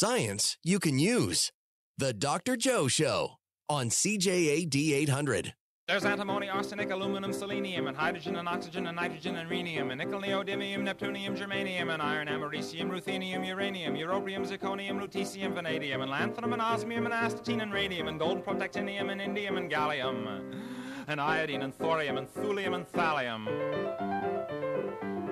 science you can use. The Dr. Joe Show on CJAD 800. There's antimony, arsenic, aluminum, selenium, and hydrogen and oxygen and nitrogen and rhenium, and nickel, neodymium, neptunium, germanium, and iron, americium, ruthenium, uranium, europium, zirconium, lutetium, vanadium, and lanthanum, and osmium, and astatine, and radium, and gold, protactinium, and indium, and gallium, and iodine, and thorium, and thulium, and thallium.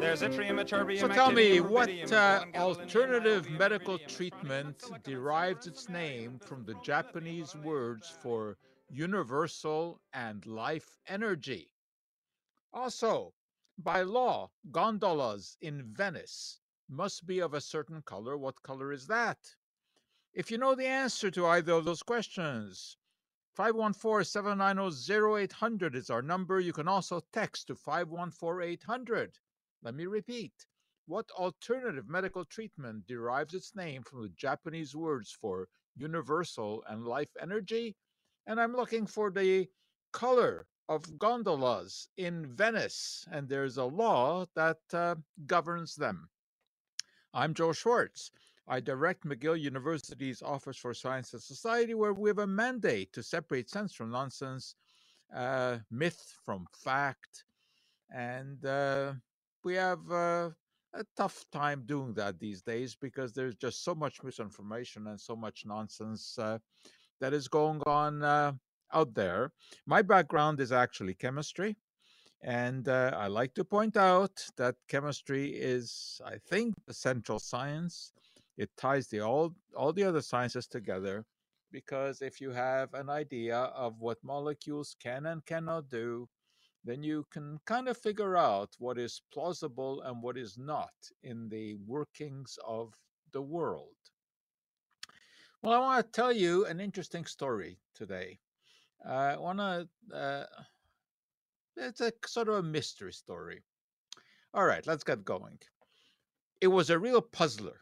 So tell me, what uh, alternative medical treatment derives its name from the Japanese words for universal and life energy? Also, by law, gondolas in Venice must be of a certain color. What color is that? If you know the answer to either of those questions, 514 790 0800 is our number. You can also text to 514 800. Let me repeat. What alternative medical treatment derives its name from the Japanese words for universal and life energy? And I'm looking for the color of gondolas in Venice, and there's a law that uh, governs them. I'm Joe Schwarcz. I direct McGill University's Office for Science and Society, where we have a mandate to separate sense from nonsense, uh, myth from fact, and uh, we have uh, a tough time doing that these days because there's just so much misinformation and so much nonsense uh, that is going on uh, out there. My background is actually chemistry. And uh, I like to point out that chemistry is, I think, the central science. It ties the all all the other sciences together because if you have an idea of what molecules can and cannot do, then you can kind of figure out what is plausible and what is not in the workings of the world. Well, I want to tell you an interesting story today. I want to, uh, it's a sort of a mystery story. All right, let's get going. It was a real puzzler.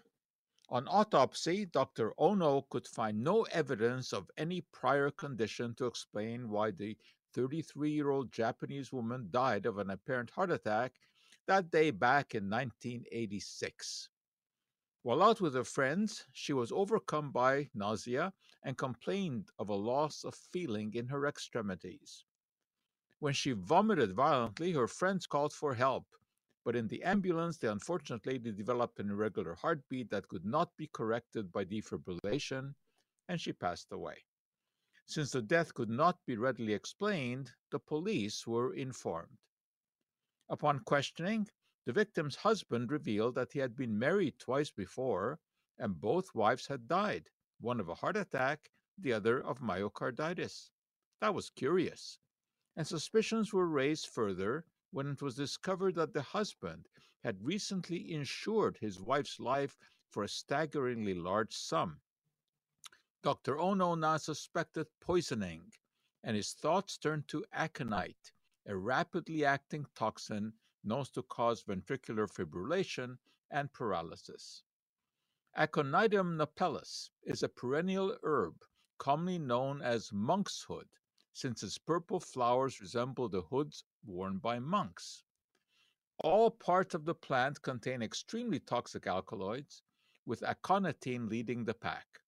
On autopsy, Dr. Ono could find no evidence of any prior condition to explain why the 33 year old Japanese woman died of an apparent heart attack that day back in 1986. While out with her friends, she was overcome by nausea and complained of a loss of feeling in her extremities. When she vomited violently, her friends called for help, but in the ambulance, the unfortunate lady developed an irregular heartbeat that could not be corrected by defibrillation, and she passed away. Since the death could not be readily explained, the police were informed. Upon questioning, the victim's husband revealed that he had been married twice before, and both wives had died, one of a heart attack, the other of myocarditis. That was curious. And suspicions were raised further when it was discovered that the husband had recently insured his wife's life for a staggeringly large sum. Dr. Ono now suspected poisoning, and his thoughts turned to aconite, a rapidly acting toxin known to cause ventricular fibrillation and paralysis. Aconitum napellus is a perennial herb commonly known as monk's hood, since its purple flowers resemble the hoods worn by monks. All parts of the plant contain extremely toxic alkaloids, with aconitine leading the pack.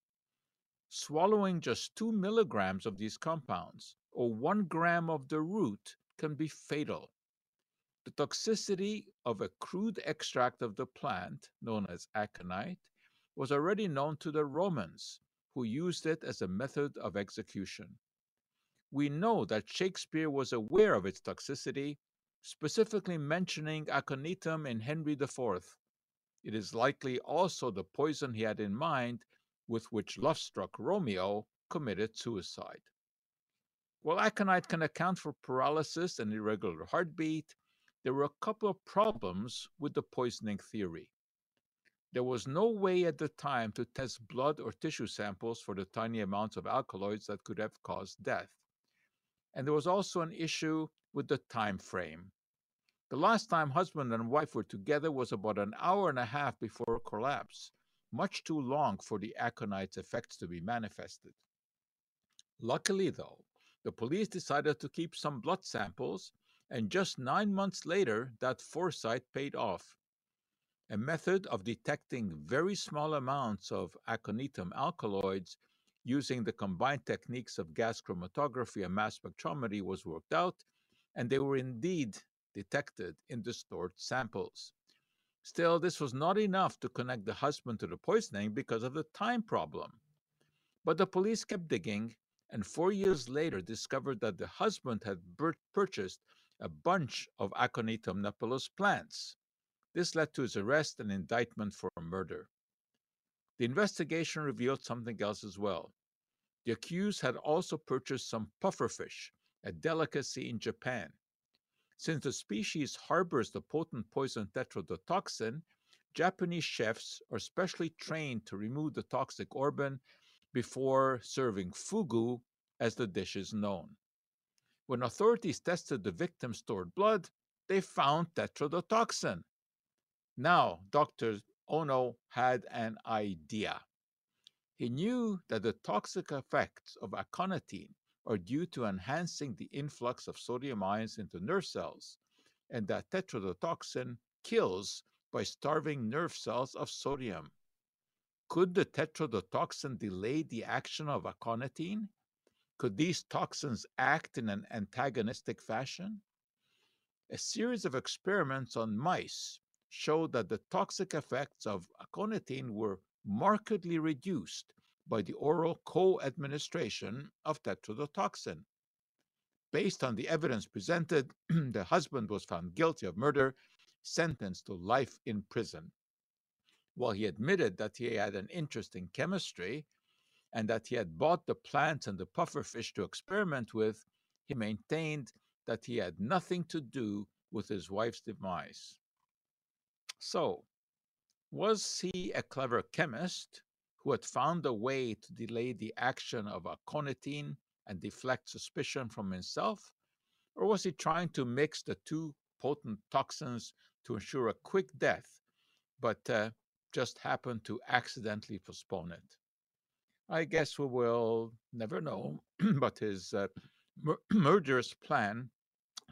Swallowing just 2 milligrams of these compounds, or 1 gram of the root, can be fatal. The toxicity of a crude extract of the plant, known as aconite, was already known to the Romans, who used it as a method of execution. We know that Shakespeare was aware of its toxicity, specifically mentioning aconitum in Henry IV. It is likely also the poison he had in mind with which love struck Romeo committed suicide. While aconite can account for paralysis and irregular heartbeat, there were a couple of problems with the poisoning theory. There was no way at the time to test blood or tissue samples for the tiny amounts of alkaloids that could have caused death. And there was also an issue with the time frame. The last time husband and wife were together was about an hour and a half before collapse, much too long for the aconite's effects to be manifested. Luckily, though, the police decided to keep some blood samples, and just nine months later, that foresight paid off. a method of detecting very small amounts of aconitum alkaloids using the combined techniques of gas chromatography and mass spectrometry was worked out, and they were indeed detected in the stored samples. Still, this was not enough to connect the husband to the poisoning because of the time problem. But the police kept digging, and four years later discovered that the husband had purchased a bunch of Aconitum napellus plants. This led to his arrest and indictment for murder. The investigation revealed something else as well. The accused had also purchased some pufferfish, a delicacy in Japan. Since the species harbors the potent poison tetrodotoxin, Japanese chefs are specially trained to remove the toxic organ before serving fugu, as the dish is known. When authorities tested the victim's stored blood, they found tetrodotoxin. Now, Dr. Ono had an idea. He knew that the toxic effects of aconitine are due to enhancing the influx of sodium ions into nerve cells, and that tetrodotoxin kills by starving nerve cells of sodium. Could the tetrodotoxin delay the action of aconitine? Could these toxins act in an antagonistic fashion? A series of experiments on mice showed that the toxic effects of aconitine were markedly reduced by the oral co administration of tetrodotoxin. Based on the evidence presented, the husband was found guilty of murder, sentenced to life in prison. While he admitted that he had an interest in chemistry and that he had bought the plants and the pufferfish to experiment with, he maintained that he had nothing to do with his wife's demise. So, was he a clever chemist who had found a way to delay the action of aconitine and deflect suspicion from himself? Or was he trying to mix the two potent toxins to ensure a quick death, but uh, just happened to accidentally postpone it? I guess we will never know, but his uh, mur- murderous plan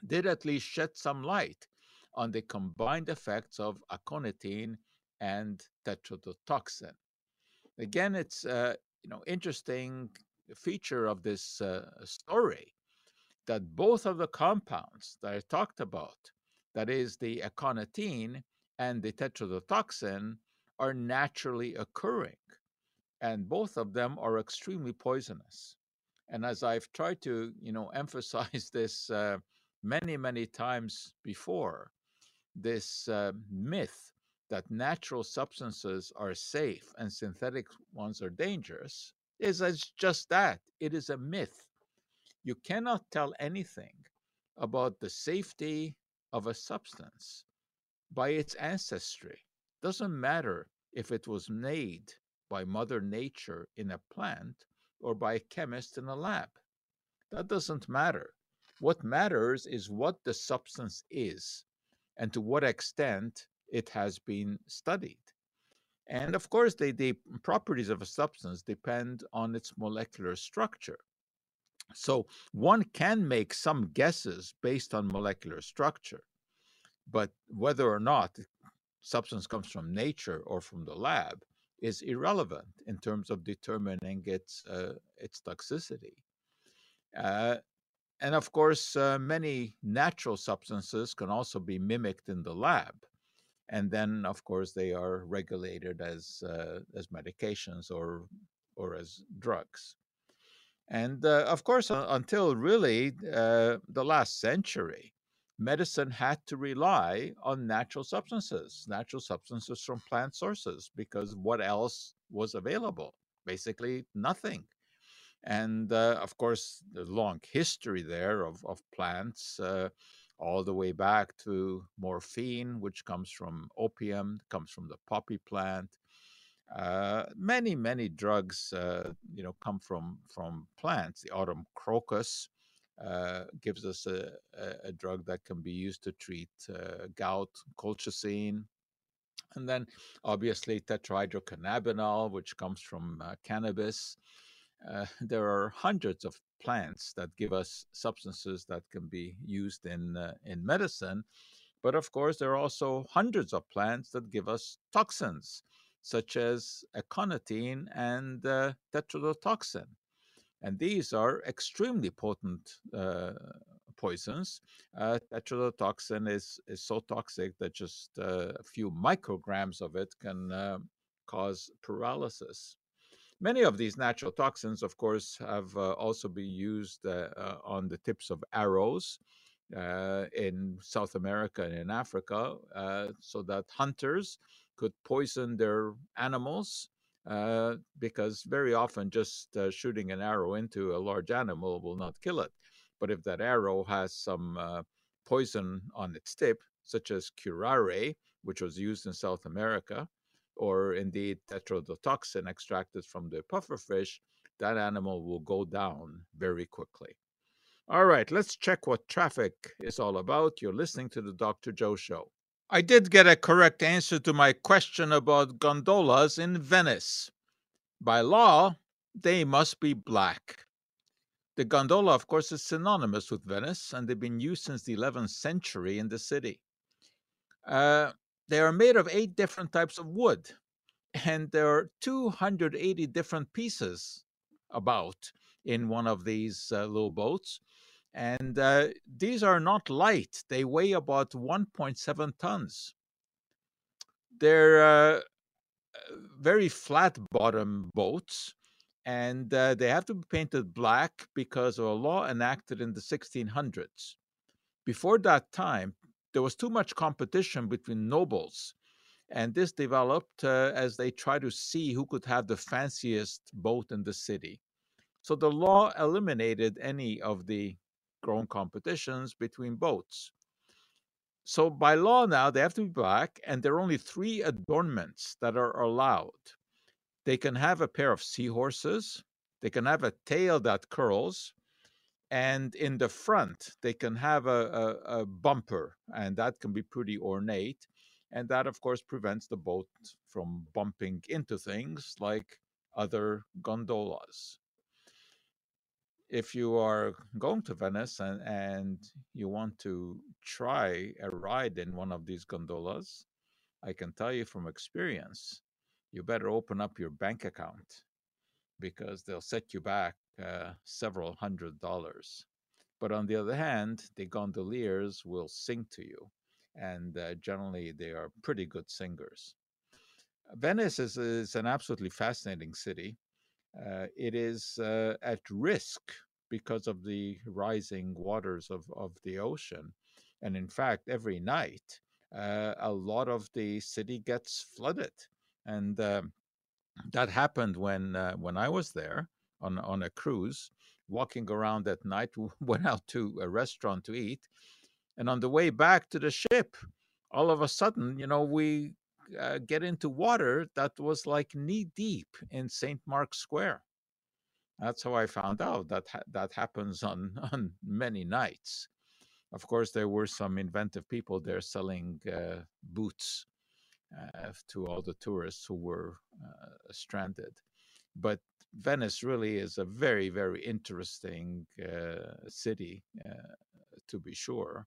did at least shed some light on the combined effects of aconitine and tetrodotoxin. Again, it's uh, you know interesting feature of this uh, story that both of the compounds that I talked about, that is the aconitine and the tetrodotoxin, are naturally occurring, and both of them are extremely poisonous. And as I've tried to you know emphasize this uh, many many times before, this uh, myth that natural substances are safe and synthetic ones are dangerous is just that it is a myth. You cannot tell anything about the safety of a substance by its ancestry. Doesn't matter if it was made by Mother Nature in a plant or by a chemist in a lab. That doesn't matter. What matters is what the substance is and to what extent it has been studied. And of course, the, the properties of a substance depend on its molecular structure. So one can make some guesses based on molecular structure, but whether or not substance comes from nature or from the lab is irrelevant in terms of determining its uh, its toxicity. Uh, and of course, uh, many natural substances can also be mimicked in the lab and then of course they are regulated as uh, as medications or or as drugs. And uh, of course uh, until really uh, the last century medicine had to rely on natural substances natural substances from plant sources because what else was available? Basically nothing. And uh, of course the long history there of, of plants uh, all the way back to morphine, which comes from opium, comes from the poppy plant. Uh, many, many drugs, uh, you know, come from from plants. The autumn crocus uh, gives us a, a, a, drug that can be used to treat uh, gout, colchicine, and then obviously tetrahydrocannabinol, which comes from uh, cannabis. Uh, there are hundreds of plants that give us substances that can be used in uh, in medicine, But of course, there are also hundreds of plants that give us toxins, such as aconitine and uh, tetrodotoxin. And these are extremely potent uh, poisons. Uh, tetrodotoxin is, is so toxic that just uh, a few micrograms of it can uh, cause paralysis. Many of these natural toxins, of course, have uh, also been used uh, uh, on the tips of arrows in South America and in Africa so that hunters could poison their animals uh, because very often just uh, shooting an arrow into a large animal will not kill it. But if that arrow has some uh, poison on its tip, such as curare, which was used in South America, or indeed tetrodotoxin extracted from the pufferfish, that animal will go down very quickly. All right, let's check what traffic is all about. You're listening to the Dr. Joe Show. I did get a correct answer to my question about gondolas in Venice. By law, they must be black. The gondola, of course, is synonymous with Venice, and they've been used since the 11th century in the city. Uh, they are made of eight different types of wood, and there are 280 different pieces about in one of these uh, little boats. And uh, these are not light, they weigh about 1.7 tons. They're uh, very flat bottom boats, and uh, they have to be painted black because of a law enacted in the 1600s. Before that time, there was too much competition between nobles. And this developed uh, as they tried to see who could have the fanciest boat in the city. So the law eliminated any of the grown competitions between boats. So by law now, they have to be black, and there are only three adornments that are allowed. They can have a pair of seahorses, they can have a tail that curls, and in the front they can have a, a, a, bumper and that can be pretty ornate and that of course prevents the boat from bumping into things like other gondolas. If you are going to venice and, and you want to try a ride in one of these gondolas i can tell you from experience you better open up your bank account because they'll set you back uh, several hundred dollars. But on the other hand, the gondoliers will sing to you, and uh, generally they are pretty good singers. Venice is, is an absolutely fascinating city. Uh, it is uh, at risk because of the rising waters of, of the ocean. And in fact, every night, uh, a lot of the city gets flooded. And um, that happened when uh, when I was there on on a cruise, walking around at night. Went out to a restaurant to eat, and on the way back to the ship, all of a sudden, you know, we uh, get into water that was like knee deep in St. Mark's Square. That's how I found out that ha- that happens on on many nights. Of course, there were some inventive people there selling uh, boots to all the tourists who were uh, stranded. But Venice really is a very, very interesting uh, city, to be sure.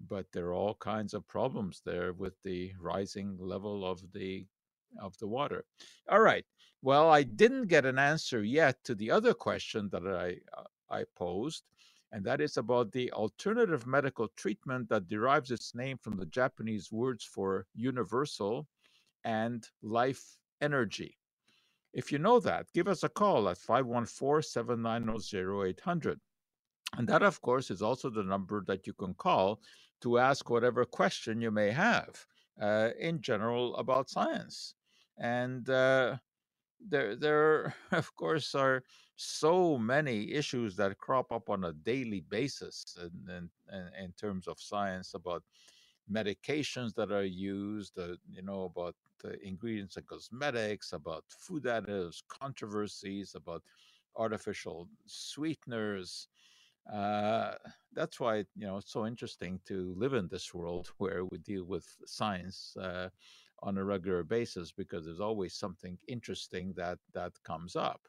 But there are all kinds of problems there with the rising level of the of the water. All right. Well, I didn't get an answer yet to the other question that I I posed, and that is about the alternative medical treatment that derives its name from the Japanese words for universal and life energy. If you know that, give us a call at 514 790 0800. And that, of course, is also the number that you can call to ask whatever question you may have uh, in general about science. And uh, there, there, of course, are so many issues that crop up on a daily basis in, in, in terms of science about medications that are used, uh, you know, about ingredients in cosmetics, about food additives, controversies about artificial sweeteners. Uh, that's why you know it's so interesting to live in this world where we deal with science uh, on a regular basis because there's always something interesting that that comes up.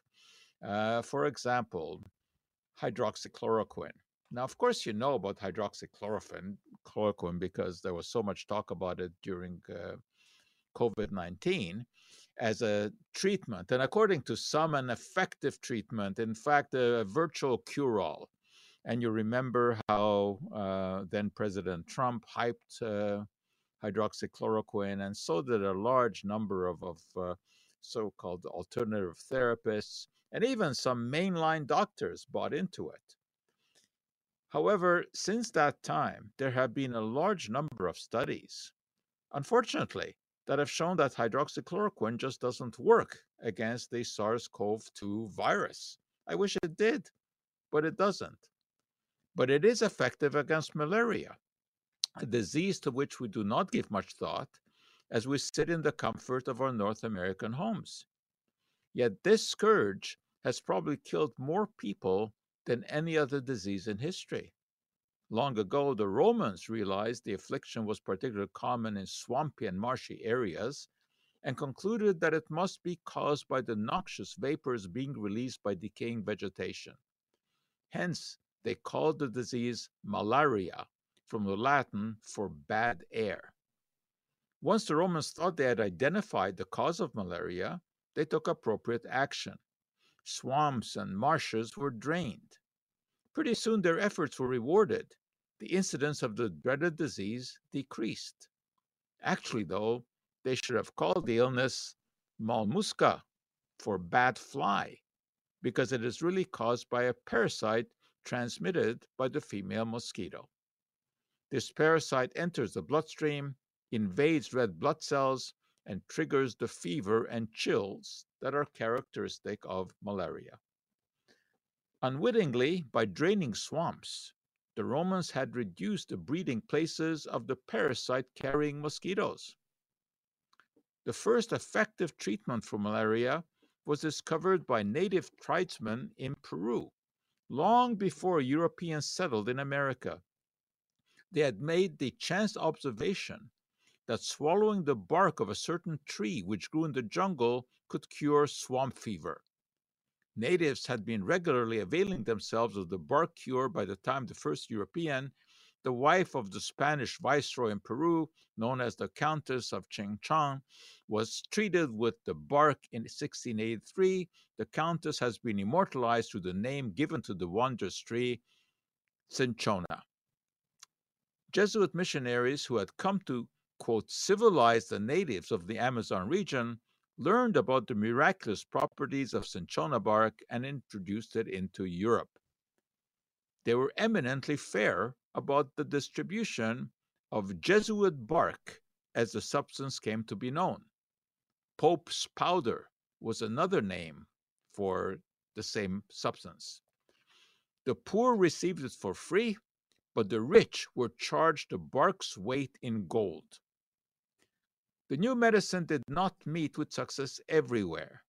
Uh, for example, hydroxychloroquine. Now, of course, you know about hydroxychloroquine chloroquine because there was so much talk about it during uh, COVID 19 as a treatment. And according to some, an effective treatment, in fact, a, virtual cure all. And you remember how uh, then President Trump hyped uh, hydroxychloroquine, and so did a large number of, of uh, so called alternative therapists, and even some mainline doctors bought into it. However, since that time, there have been a large number of studies, unfortunately, that have shown that hydroxychloroquine just doesn't work against the SARS CoV 2 virus. I wish it did, but it doesn't. But it is effective against malaria, a disease to which we do not give much thought as we sit in the comfort of our North American homes. Yet this scourge has probably killed more people than any other disease in history. Long ago, the Romans realized the affliction was particularly common in swampy and marshy areas and concluded that it must be caused by the noxious vapors being released by decaying vegetation. Hence, they called the disease malaria, from the Latin for bad air. Once the Romans thought they had identified the cause of malaria, they took appropriate action swamps and marshes were drained. Pretty soon their efforts were rewarded. The incidence of the dreaded disease decreased. Actually, though, they should have called the illness malmusca for bad fly, because it is really caused by a parasite transmitted by the female mosquito. This parasite enters the bloodstream, invades red blood cells, and triggers the fever and chills that are characteristic of malaria. Unwittingly, by draining swamps, the Romans had reduced the breeding places of the parasite carrying mosquitoes. The first effective treatment for malaria was discovered by native tribesmen in Peru, long before Europeans settled in America. They had made the chance observation that swallowing the bark of a certain tree which grew in the jungle could cure swamp fever. Natives had been regularly availing themselves of the bark cure by the time the first European, the wife of the Spanish viceroy in Peru, known as the Countess of Chinchon, was treated with the bark in 1683. The Countess has been immortalized through the name given to the wondrous tree, Cinchona. Jesuit missionaries who had come to, quote, civilize the natives of the Amazon region learned about the miraculous properties of cinchona bark and introduced it into Europe. They were eminently fair about the distribution of Jesuit bark as the substance came to be known. Pope's powder was another name for the same substance. The poor received it for free, but the rich were charged the bark's weight in gold. The new medicine did not meet with success everywhere.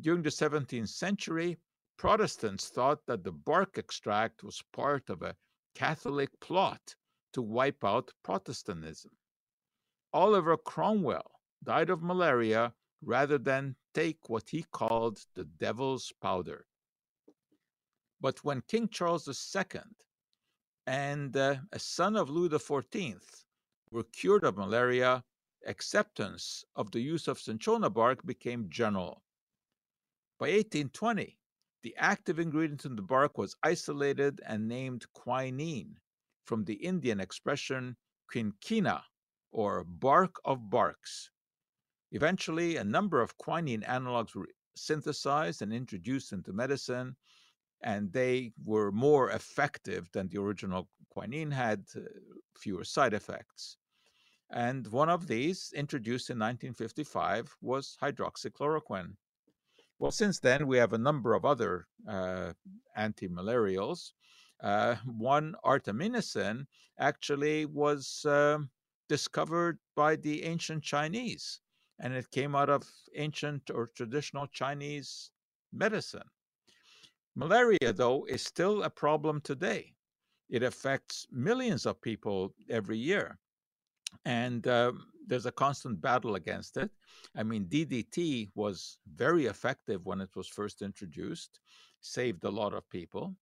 During the 17th century, Protestants thought that the bark extract was part of a Catholic plot to wipe out Protestantism. Oliver Cromwell died of malaria rather than take what he called the devil's powder. But when King Charles II and uh, a son of Louis XIV were cured of malaria, acceptance of the use of cinchona bark became general. By 1820, the active ingredient in the bark was isolated and named quinine from the Indian expression quinquina, or bark of barks. Eventually, a number of quinine analogs were synthesized and introduced into medicine, and they were more effective than the original quinine, had uh, fewer side effects. And one of these, introduced in 1955, was hydroxychloroquine. Well, since then, we have a number of other uh, anti-malarials. Uh, one, artemisinin, actually was uh, discovered by the ancient Chinese, and it came out of ancient or traditional Chinese medicine. Malaria, though, is still a problem today. It affects millions of people every year and um, there's a constant battle against it. I mean, DDT was very effective when it was first introduced, saved a lot of people.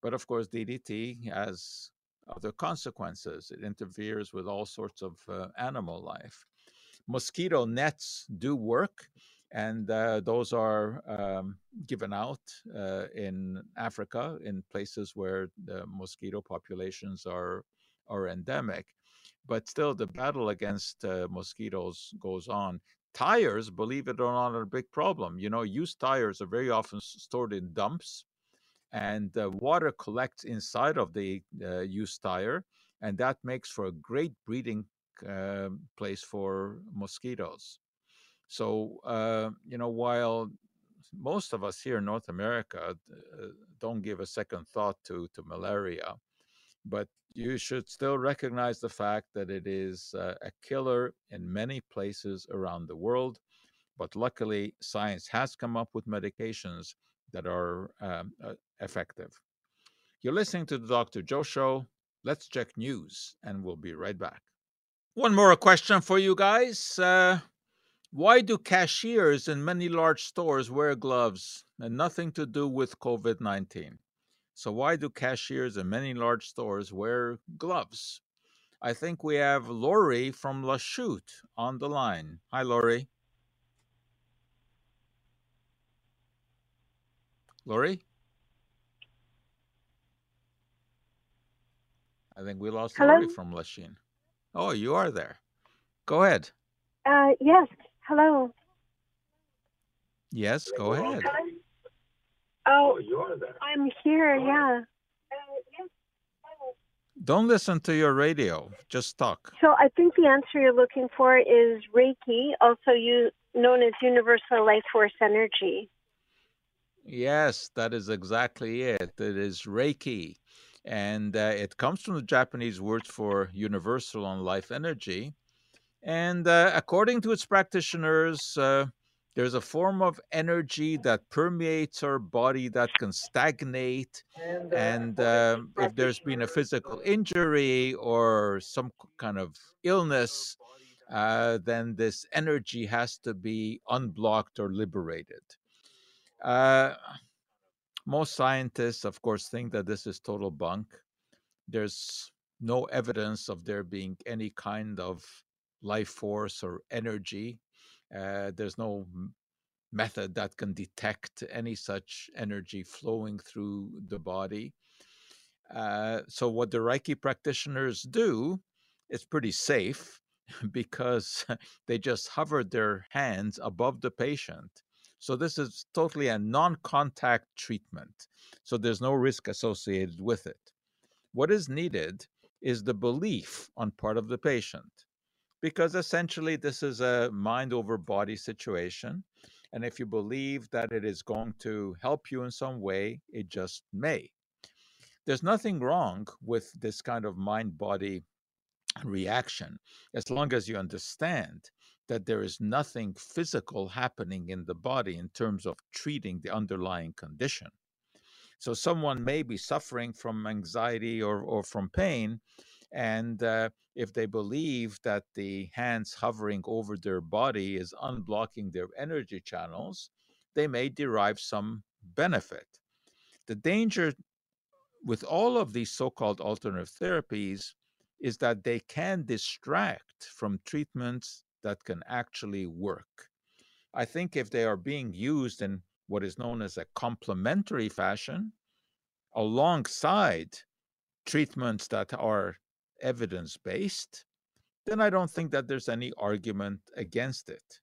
But of course, DDT has other consequences. It interferes with all sorts of uh, animal life. Mosquito nets do work, and uh, those are um, given out uh, in Africa in places where the mosquito populations are are endemic. But still, the battle against uh, mosquitoes goes on. Tires, believe it or not, are a big problem. You know, used tires are very often stored in dumps, and uh, water collects inside of the uh, used tire, and that makes for a great breeding uh, place for mosquitoes. So, uh, you know, while most of us here in North America uh, don't give a second thought to, to malaria, but you should still recognize the fact that it is uh, a killer in many places around the world. But luckily, science has come up with medications that are um, uh, effective. You're listening to the Dr. Joe Show. Let's check news, and we'll be right back. One more question for you guys. Uh, why do cashiers in many large stores wear gloves and nothing to do with COVID 19? So, why do cashiers in many large stores wear gloves? I think we have Lori from Lachute on the line. Hi, Lori. Lori? I think we lost Hello? Lori from Lachine. Oh, you are there. Go ahead. Uh, yes. Hello. Yes, go ahead. Oh, oh you are there. I'm here. Yeah. Don't listen to your radio. Just talk. So I think the answer you're looking for is Reiki, also you known as Universal Life Force Energy. Yes, that is exactly it. It is Reiki. And uh, it comes from the Japanese words for universal and life energy. And uh, according to its practitioners, uh, there's a form of energy that permeates our body that can stagnate. And uh, if there's been a physical injury or some kind of illness, uh, then this energy has to be unblocked or liberated. Uh, most scientists, of course, think that this is total bunk. There's no evidence of there being any kind of life force or energy. Uh, there's no method that can detect any such energy flowing through the body. Uh, so, what the Reiki practitioners do is pretty safe because they just hover their hands above the patient. So, this is totally a non contact treatment. So, there's no risk associated with it. What is needed is the belief on part of the patient because essentially this is a mind over body situation. And if you believe that it is going to help you in some way, it just may. There's nothing wrong with this kind of mind body reaction as long as you understand that there is nothing physical happening in the body in terms of treating the underlying condition. So, someone may be suffering from anxiety or, or from pain, and uh, if they believe that the hands hovering over their body is unblocking their energy channels, they may derive some benefit. The danger with all of these so called alternative therapies is that they can distract from treatments that can actually work. I think if they are being used in what is known as a complementary fashion alongside treatments that are evidence based, then I don't think that there's any argument against it.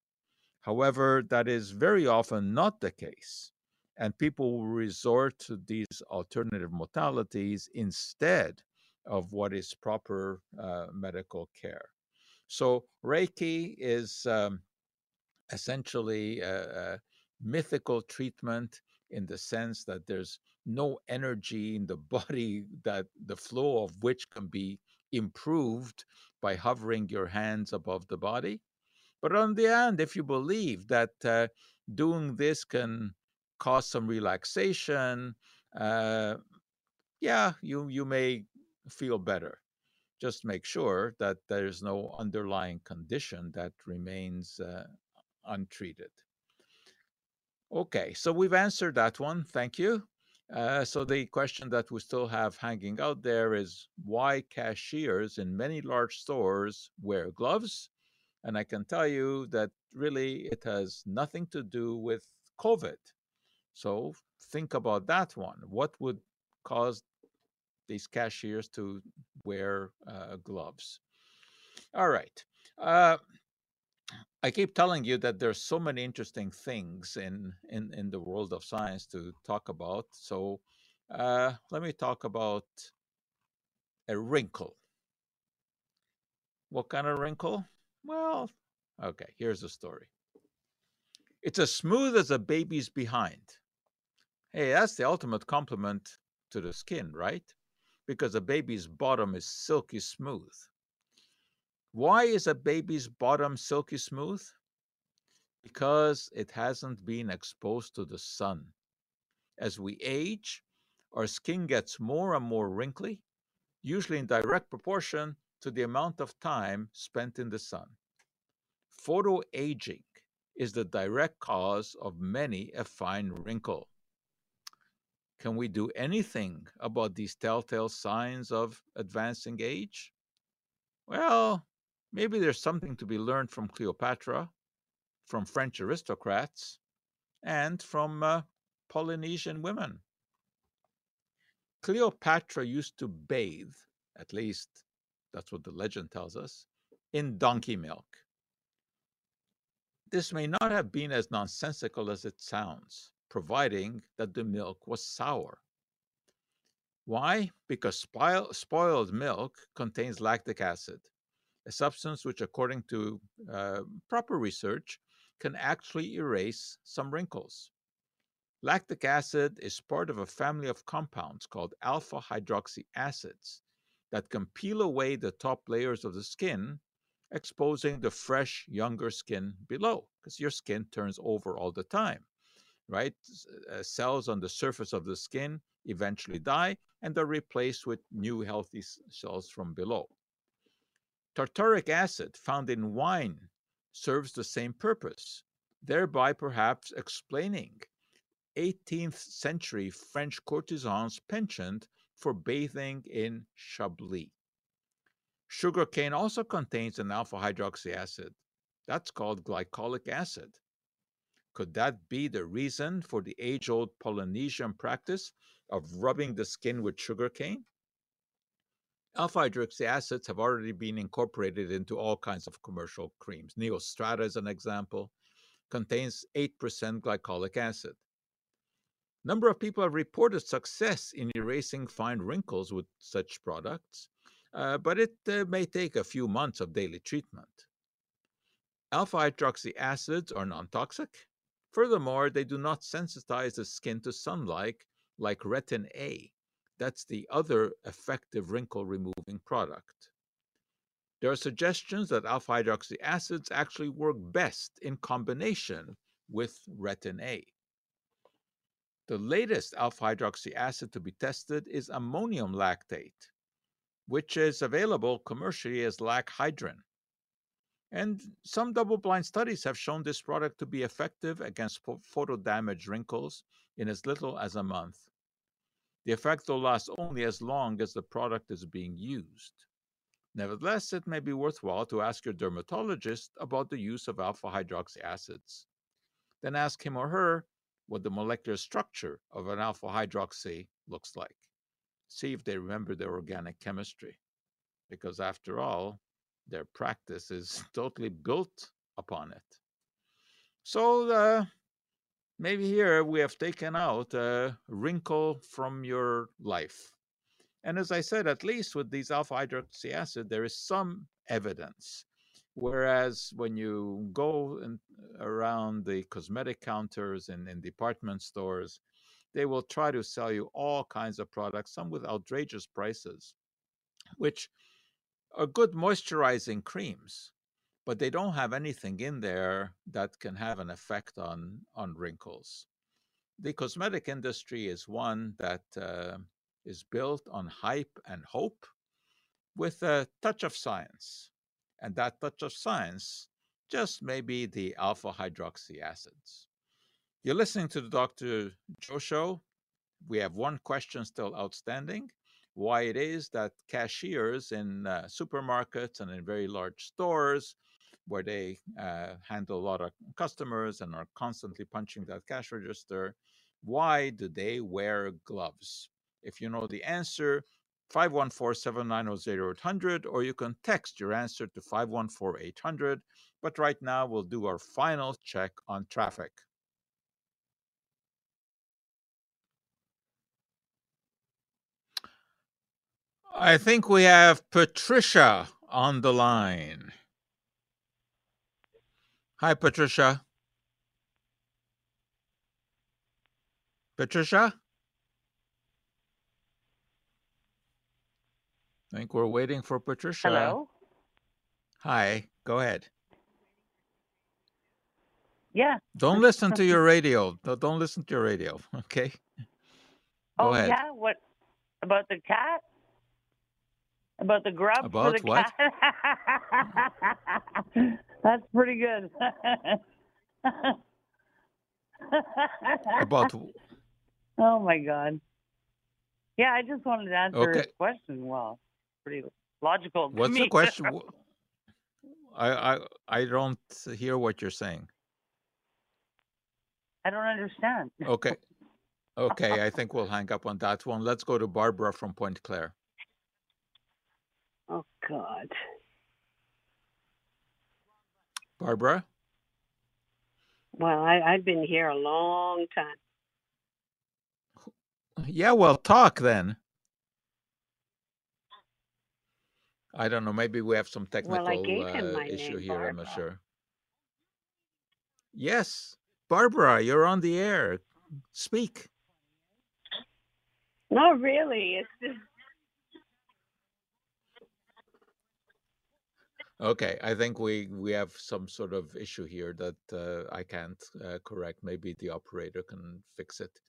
However, that is very often not the case, and people will resort to these alternative modalities instead of what is proper uh, medical care. So, Reiki is um, essentially a, a mythical treatment in the sense that there's no energy in the body that the flow of which can be improved by hovering your hands above the body. But on the end, if you believe that uh, doing this can cause some relaxation, uh, yeah, you you may feel better. Just make sure that there's no underlying condition that remains uh, untreated. Okay, so we've answered that one. Thank you. Uh, so the question that we still have hanging out there is why cashiers in many large stores wear gloves? And I can tell you that really it has nothing to do with COVID. So think about that one. What would cause these cashiers to wear uh, gloves? All right. Uh, I keep telling you that there's so many interesting things in in in the world of science to talk about. So uh, let me talk about a wrinkle. What kind of wrinkle? Well, okay. Here's the story. It's as smooth as a baby's behind. Hey, that's the ultimate compliment to the skin, right? Because a baby's bottom is silky smooth. Why is a baby's bottom silky smooth? Because it hasn't been exposed to the sun. As we age, our skin gets more and more wrinkly, usually in direct proportion to the amount of time spent in the sun. Photoaging is the direct cause of many a fine wrinkle. Can we do anything about these telltale signs of advancing age? Well, Maybe there's something to be learned from Cleopatra, from French aristocrats, and from uh, Polynesian women. Cleopatra used to bathe, at least that's what the legend tells us, in donkey milk. This may not have been as nonsensical as it sounds, providing that the milk was sour. Why? Because spoiled milk contains lactic acid, a substance which, according to uh, proper research, can actually erase some wrinkles. Lactic acid is part of a family of compounds called alpha hydroxy acids that can peel away the top layers of the skin, exposing the fresh, younger skin below, because your skin turns over all the time, right? Uh, cells on the surface of the skin eventually die and are replaced with new healthy cells from below. Tartaric acid found in wine serves the same purpose, thereby perhaps explaining 18th century French courtesan's penchant for bathing in Chablis. Sugarcane also contains an alpha hydroxy acid. That's called glycolic acid. Could that be the reason for the age old Polynesian practice of rubbing the skin with sugarcane? Alpha hydroxy acids have already been incorporated into all kinds of commercial creams. Neostrata is an example, contains 8% glycolic acid. Number of people have reported success in erasing fine wrinkles with such products, uh, but it uh, may take a few months of daily treatment. Alpha hydroxy acids are non toxic. Furthermore, they do not sensitize the skin to sunlight like retin A, that's the other effective wrinkle removing product. There are suggestions that alpha hydroxy acids actually work best in combination with retin A. The latest alpha hydroxy acid to be tested is ammonium lactate, which is available commercially as Lac-Hydrin. And some double blind studies have shown this product to be effective against photo damage wrinkles in as little as a month. The effect will last only as long as the product is being used. Nevertheless, it may be worthwhile to ask your dermatologist about the use of alpha hydroxy acids. Then ask him or her what the molecular structure of an alpha hydroxy looks like. See if they remember their organic chemistry, because after all, their practice is totally built upon it. So, uh, maybe here we have taken out a wrinkle from your life. And as I said, at least with these alpha hydroxy acid, there is some evidence. Whereas when you go in, around the cosmetic counters and in department stores, they will try to sell you all kinds of products, some with outrageous prices, which are good moisturizing creams but they don't have anything in there that can have an effect on on wrinkles. The cosmetic industry is one that uh, is built on hype and hope with a touch of science. And that touch of science just may be the alpha hydroxy acids. You're listening to the Dr. Joe Show. we have one question still outstanding why it is that cashiers in uh, supermarkets and in very large stores where they uh, handle a lot of customers and are constantly punching that cash register why do they wear gloves? If you know the answer 514-790-0800 or you can text your answer to 514-800 but right now we'll do our final check on traffic. I think we have Patricia on the line. Hi, Patricia. Patricia? I think we're waiting for Patricia. Hello? Hi, go ahead. Yeah. Don't listen to your radio. Don't listen to your radio, okay? Go oh, ahead. yeah? What? About the cat? About the grub for About the what? cat? That's pretty good. About oh, my God. Yeah, I just wanted to answer his question. Well, pretty logical. what's me. the question? I I I don't hear what you're saying. I don't understand. Okay. Okay, I think we'll hang up on that one. Let's go to Barbara from Pointe-Claire. Oh, God. Barbara? Well, I, I've been here a long time. Yeah, well, talk then. I don't know. Maybe we have some technical Well, I gave him uh, issue name, here. I'm not sure. Yes, Barbara, you're on the air. Speak. No, really. It's just, Okay, I think we we have some sort of issue here that uh, I can't uh, correct. Maybe the operator can fix it.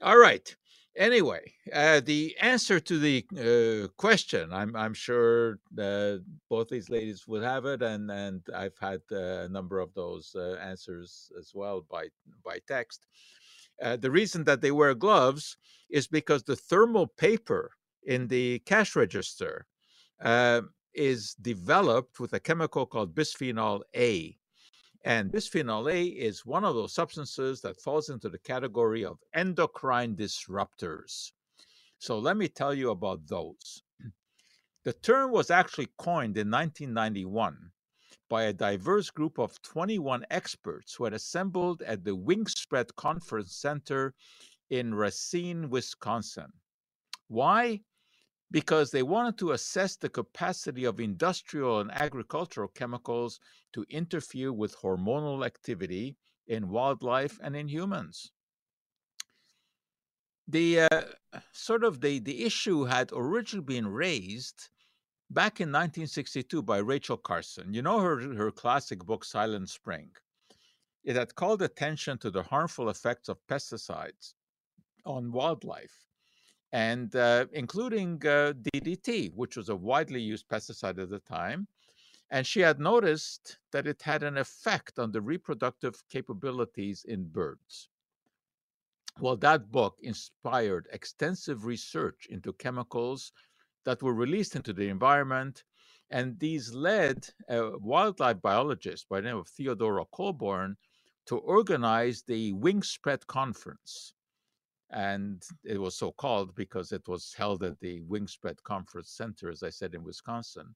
All right. Anyway, uh, the answer to the uh, question, I'm I'm sure uh, both these ladies would have it, and and I've had uh, a number of those answers as well by by text. The reason that they wear gloves is because the thermal paper in the cash register uh, is developed with a chemical called bisphenol A. And bisphenol A is one of those substances that falls into the category of endocrine disruptors. So let me tell you about those. The term was actually coined in 1991 by a diverse group of 21 experts who had assembled at the Wingspread Conference Center in Racine, Wisconsin. Why? Because they wanted to assess the capacity of industrial and agricultural chemicals to interfere with hormonal activity in wildlife and in humans. The uh, sort of the, the issue had originally been raised back in 1962 by Rachel Carson. You know her, her classic book, Silent Spring. It had called attention to the harmful effects of pesticides on wildlife and uh, including uh, DDT, which was a widely used pesticide at the time. And she had noticed that it had an effect on the reproductive capabilities in birds. Well, that book inspired extensive research into chemicals that were released into the environment. And these led a wildlife biologist by the name of Theodora Colborn to organize the Wingspread Conference and it was so called because it was held at the Wingspread Conference Center, as I said, in Wisconsin,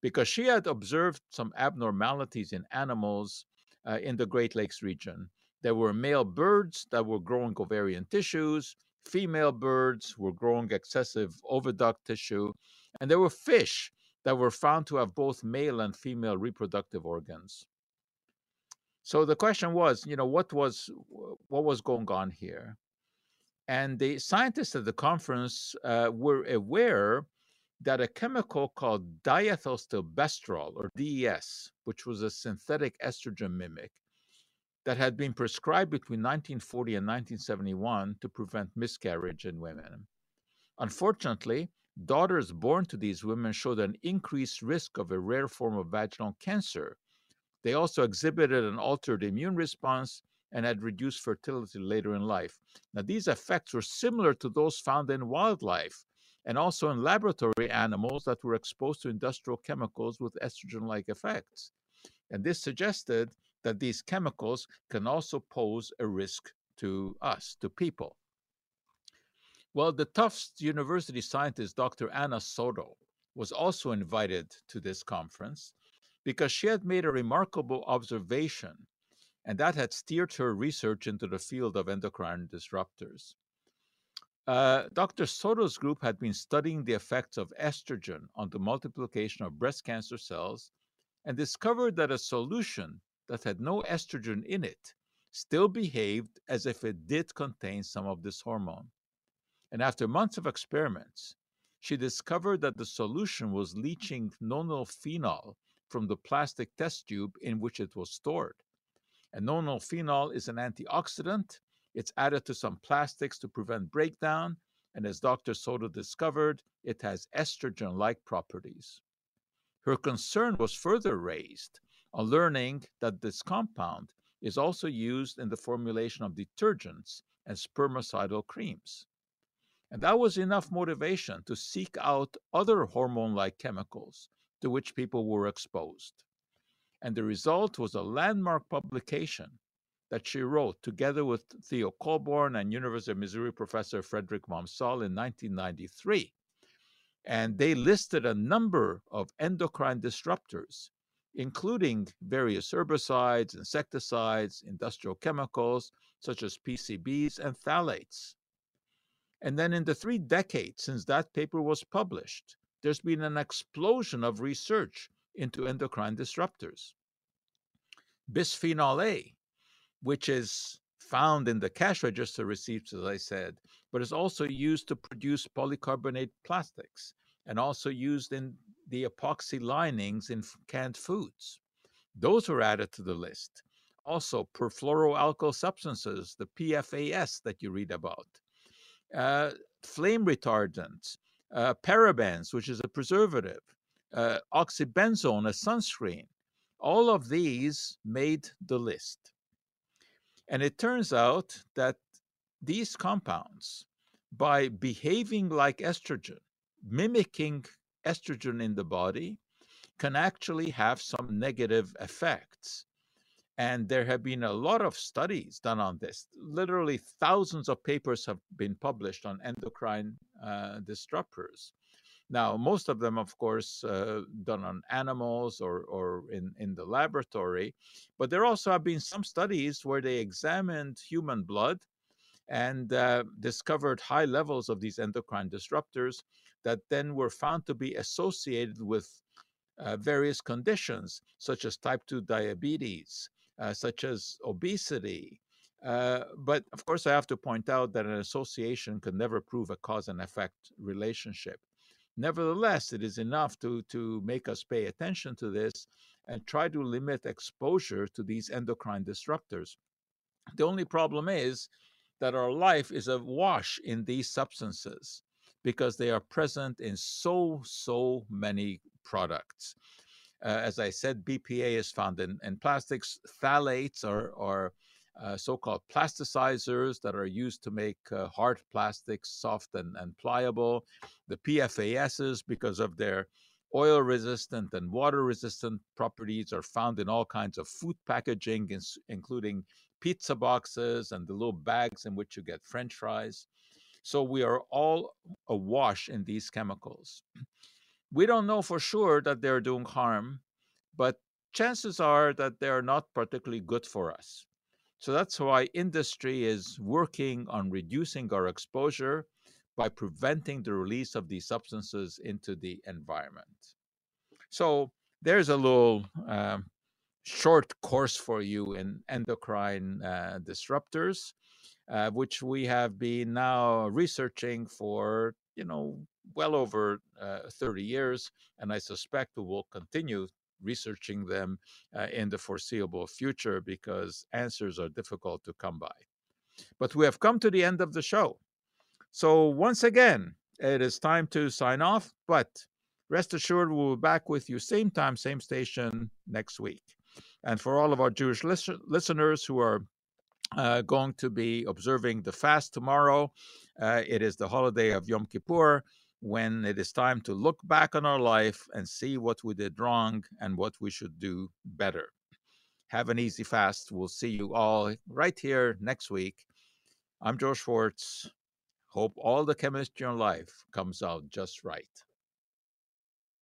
because she had observed some abnormalities in animals uh, in the Great Lakes region. There were male birds that were growing ovarian tissues, female birds were growing excessive oviduct tissue, and there were fish that were found to have both male and female reproductive organs. So the question was, you know, what was what was going on here? And the scientists at the conference uh, were aware that a chemical called diethylstilbestrol, or DES, which was a synthetic estrogen mimic, that had been prescribed between 1940 and 1971 to prevent miscarriage in women. Unfortunately, daughters born to these women showed an increased risk of a rare form of vaginal cancer. They also exhibited an altered immune response and had reduced fertility later in life. Now, these effects were similar to those found in wildlife and also in laboratory animals that were exposed to industrial chemicals with estrogen like effects. And this suggested that these chemicals can also pose a risk to us, to people. Well, the Tufts University scientist Dr. Ana Soto was also invited to this conference because she had made a remarkable observation, and that had steered her research into the field of endocrine disruptors. Uh, Dr. Soto's group had been studying the effects of estrogen on the multiplication of breast cancer cells and discovered that a solution that had no estrogen in it still behaved as if it did contain some of this hormone. And after months of experiments, she discovered that the solution was leaching nonylphenol from the plastic test tube in which it was stored. And nonylphenol is an antioxidant. It's added to some plastics to prevent breakdown. And as Dr. Soto discovered, it has estrogen like properties. Her concern was further raised on learning that this compound is also used in the formulation of detergents and spermicidal creams. And that was enough motivation to seek out other hormone like chemicals to which people were exposed. And the result was a landmark publication that she wrote together with Theo Colborn and University of Missouri professor Frederick vom Saal in 1993. And they listed a number of endocrine disruptors, including various herbicides, insecticides, industrial chemicals such as PCBs and phthalates. And then in the three decades since that paper was published, there's been an explosion of research into endocrine disruptors. Bisphenol A, which is found in the cash register receipts, as I said, but is also used to produce polycarbonate plastics and also used in the epoxy linings in canned foods. Those were added to the list. Also, perfluoroalkyl substances, the PFAS that you read about, uh, flame retardants, uh, parabens, which is a preservative, uh, oxybenzone, a sunscreen. All of these made the list. And it turns out that these compounds, by behaving like estrogen, mimicking estrogen in the body, can actually have some negative effects. And there have been a lot of studies done on this. Literally, thousands of papers have been published on endocrine uh, disruptors. Now, most of them, of course, uh, done on animals or, or in, in the laboratory. But there also have been some studies where they examined human blood and uh, discovered high levels of these endocrine disruptors that then were found to be associated with uh, various conditions, such as type 2 diabetes, uh, such as obesity. Uh, but of course, I have to point out that an association can never prove a cause and effect relationship. Nevertheless, it is enough to, to make us pay attention to this and try to limit exposure to these endocrine disruptors. The only problem is that our life is awash in these substances because they are present in so, so many products. Uh, as I said, BPA is found in, in plastics. Phthalates are, are uh, so called plasticizers that are used to make uh, hard plastics soft and, and pliable. The PFASs, because of their oil resistant and water resistant properties, are found in all kinds of food packaging, including pizza boxes and the little bags in which you get french fries. So we are all awash in these chemicals we don't know for sure that they're doing harm, but chances are that they're not particularly good for us. So that's why industry is working on reducing our exposure by preventing the release of these substances into the environment. So there's a little um, short course for you in endocrine uh, disruptors, uh, which we have been now researching for, you know, well over uh, 30 years, and I suspect we will continue researching them uh, in the foreseeable future because answers are difficult to come by. But we have come to the end of the show. So, once again, it is time to sign off, but rest assured we'll be back with you same time, same station next week. And for all of our Jewish listeners who are uh, going to be observing the fast tomorrow. Uh, it is the holiday of Yom Kippur when it is time to look back on our life and see what we did wrong and what we should do better. Have an easy fast. We'll see you all right here next week. I'm Joe Schwarcz. Hope all the chemistry in life comes out just right.